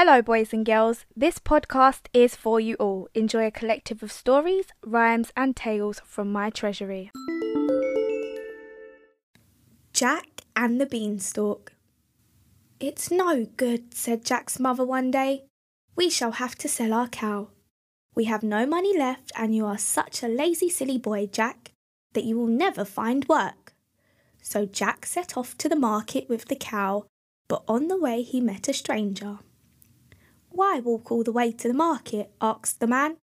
Hello, boys and girls. This podcast is for you all. Enjoy a collective of stories, rhymes, and tales from my treasury. Jack and the Beanstalk. It's no good, said Jack's mother one day. We shall have to sell our cow. We have no money left, and you are such a lazy, silly boy, Jack, that you will never find work. So Jack set off to the market with the cow, but on the way he met a stranger. Why walk all the way to the market? asked the man.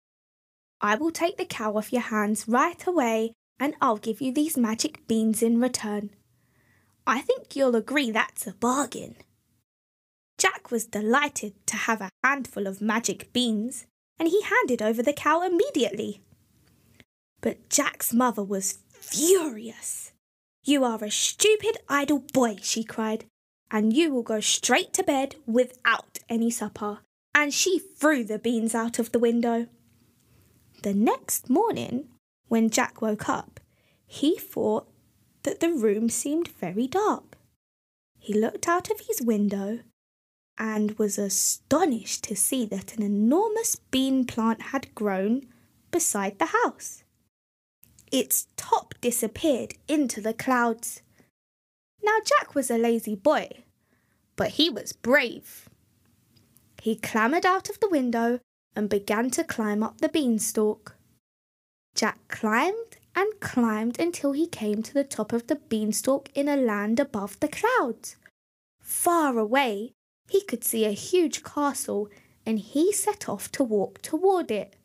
I will take the cow off your hands right away, and I'll give you these magic beans in return. I think you'll agree that's a bargain. Jack was delighted to have a handful of magic beans, and he handed over the cow immediately. But Jack's mother was furious. You are a stupid idle boy, she cried, and you will go straight to bed without any supper. And she threw the beans out of the window. The next morning, when Jack woke up, he thought that the room seemed very dark. He looked out of his window and was astonished to see that an enormous bean plant had grown beside the house. Its top disappeared into the clouds. Now Jack was a lazy boy, but he was brave. He clambered out of the window and began to climb up the beanstalk. Jack climbed and climbed until he came to the top of the beanstalk in a land above the clouds. Far away, he could see a huge castle and he set off to walk toward it.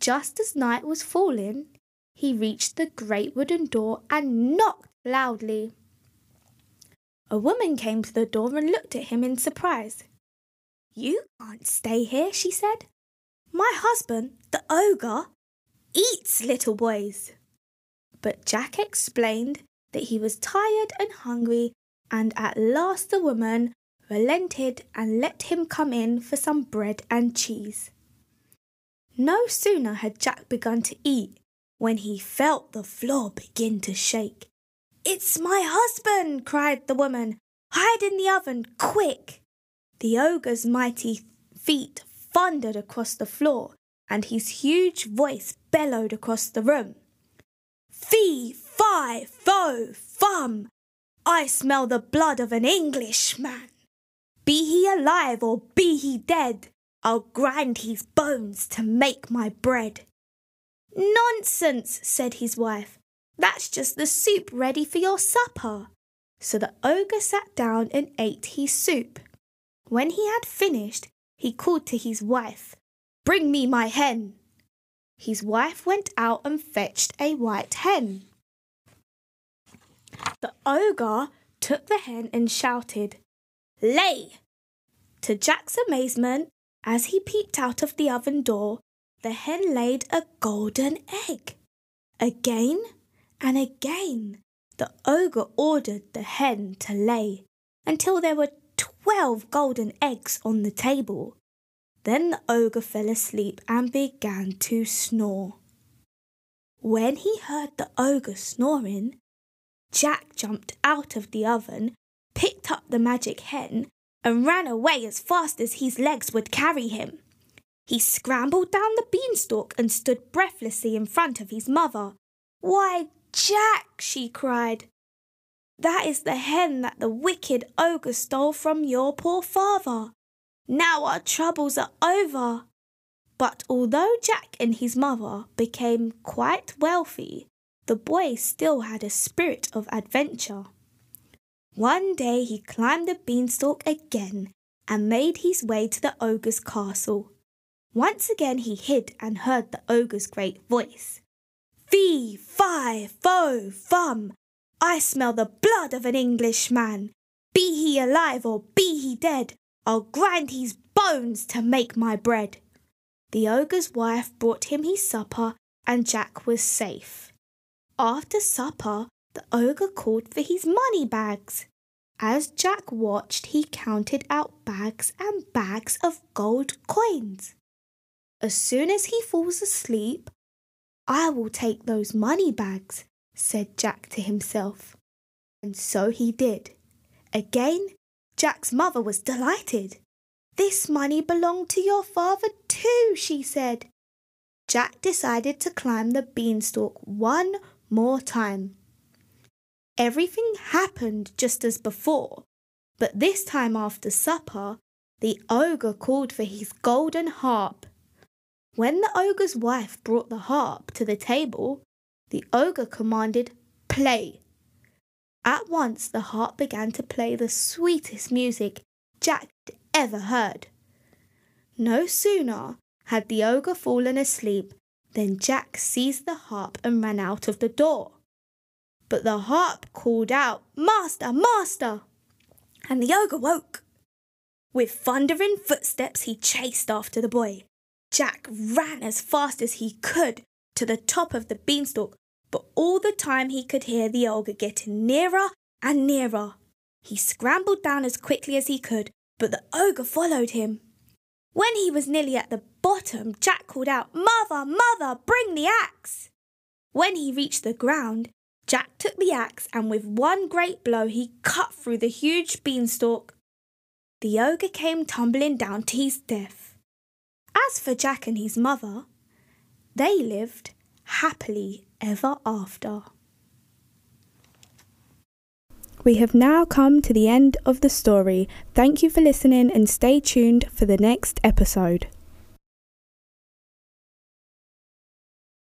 Just as night was falling, he reached the great wooden door and knocked loudly. A woman came to the door and looked at him in surprise. You can't stay here, she said. My husband, the ogre, eats little boys. But Jack explained that he was tired and hungry, and at last the woman relented and let him come in for some bread and cheese. No sooner had Jack begun to eat when he felt the floor begin to shake. It's my husband, cried the woman. Hide in the oven, quick! The ogre's mighty feet thundered across the floor, and his huge voice bellowed across the room. Fee, fi, fo, fum! I smell the blood of an Englishman. Be he alive or be he dead, I'll grind his bones to make my bread. Nonsense, said his wife. That's just the soup ready for your supper. So the ogre sat down and ate his soup. When he had finished, he called to his wife, Bring me my hen. His wife went out and fetched a white hen. The ogre took the hen and shouted, Lay! To Jack's amazement, as he peeped out of the oven door, the hen laid a golden egg. Again and again, the ogre ordered the hen to lay until there were twelve golden eggs on the table. Then the ogre fell asleep and began to snore. When he heard the ogre snoring, Jack jumped out of the oven, picked up the magic hen, and ran away as fast as his legs would carry him. He scrambled down the beanstalk and stood breathlessly in front of his mother. Why, Jack, she cried, that is the hen that the wicked ogre stole from your poor father. Now our troubles are over. But although Jack and his mother became quite wealthy, the boy still had a spirit of adventure. One day he climbed the beanstalk again and made his way to the ogre's castle. Once again he hid and heard the ogre's great voice. Fee, fi, fo, fum, I smell the blood of an Englishman. Be he alive or be he dead, I'll grind his bones to make my bread. The ogre's wife brought him his supper, and Jack was safe. After supper, the ogre called for his money bags. As Jack watched, he counted out bags and bags of gold coins. As soon as he falls asleep, I will take those money bags said Jack to himself. And so he did. Again, Jack's mother was delighted. this money belonged to your father too, she said. Jack decided to climb the beanstalk one more time. Everything happened just as before, but this time after supper, the ogre called for his golden harp. When the ogre's wife brought the harp to the table, the ogre commanded, Play! At once the harp began to play the sweetest music Jack had ever heard. No sooner had the ogre fallen asleep than Jack seized the harp and ran out of the door. But the harp called out, Master, Master! And the ogre woke. With thundering footsteps, he chased after the boy. Jack ran as fast as he could to the top of the beanstalk, but all the time he could hear the ogre getting nearer and nearer. He scrambled down as quickly as he could, but the ogre followed him. When he was nearly at the bottom, Jack called out, Mother, mother, bring the axe! When he reached the ground, Jack took the axe and with one great blow he cut through the huge beanstalk. The ogre came tumbling down to his death. As for Jack and his mother, they lived happily ever after. We have now come to the end of the story. Thank you for listening and stay tuned for the next episode.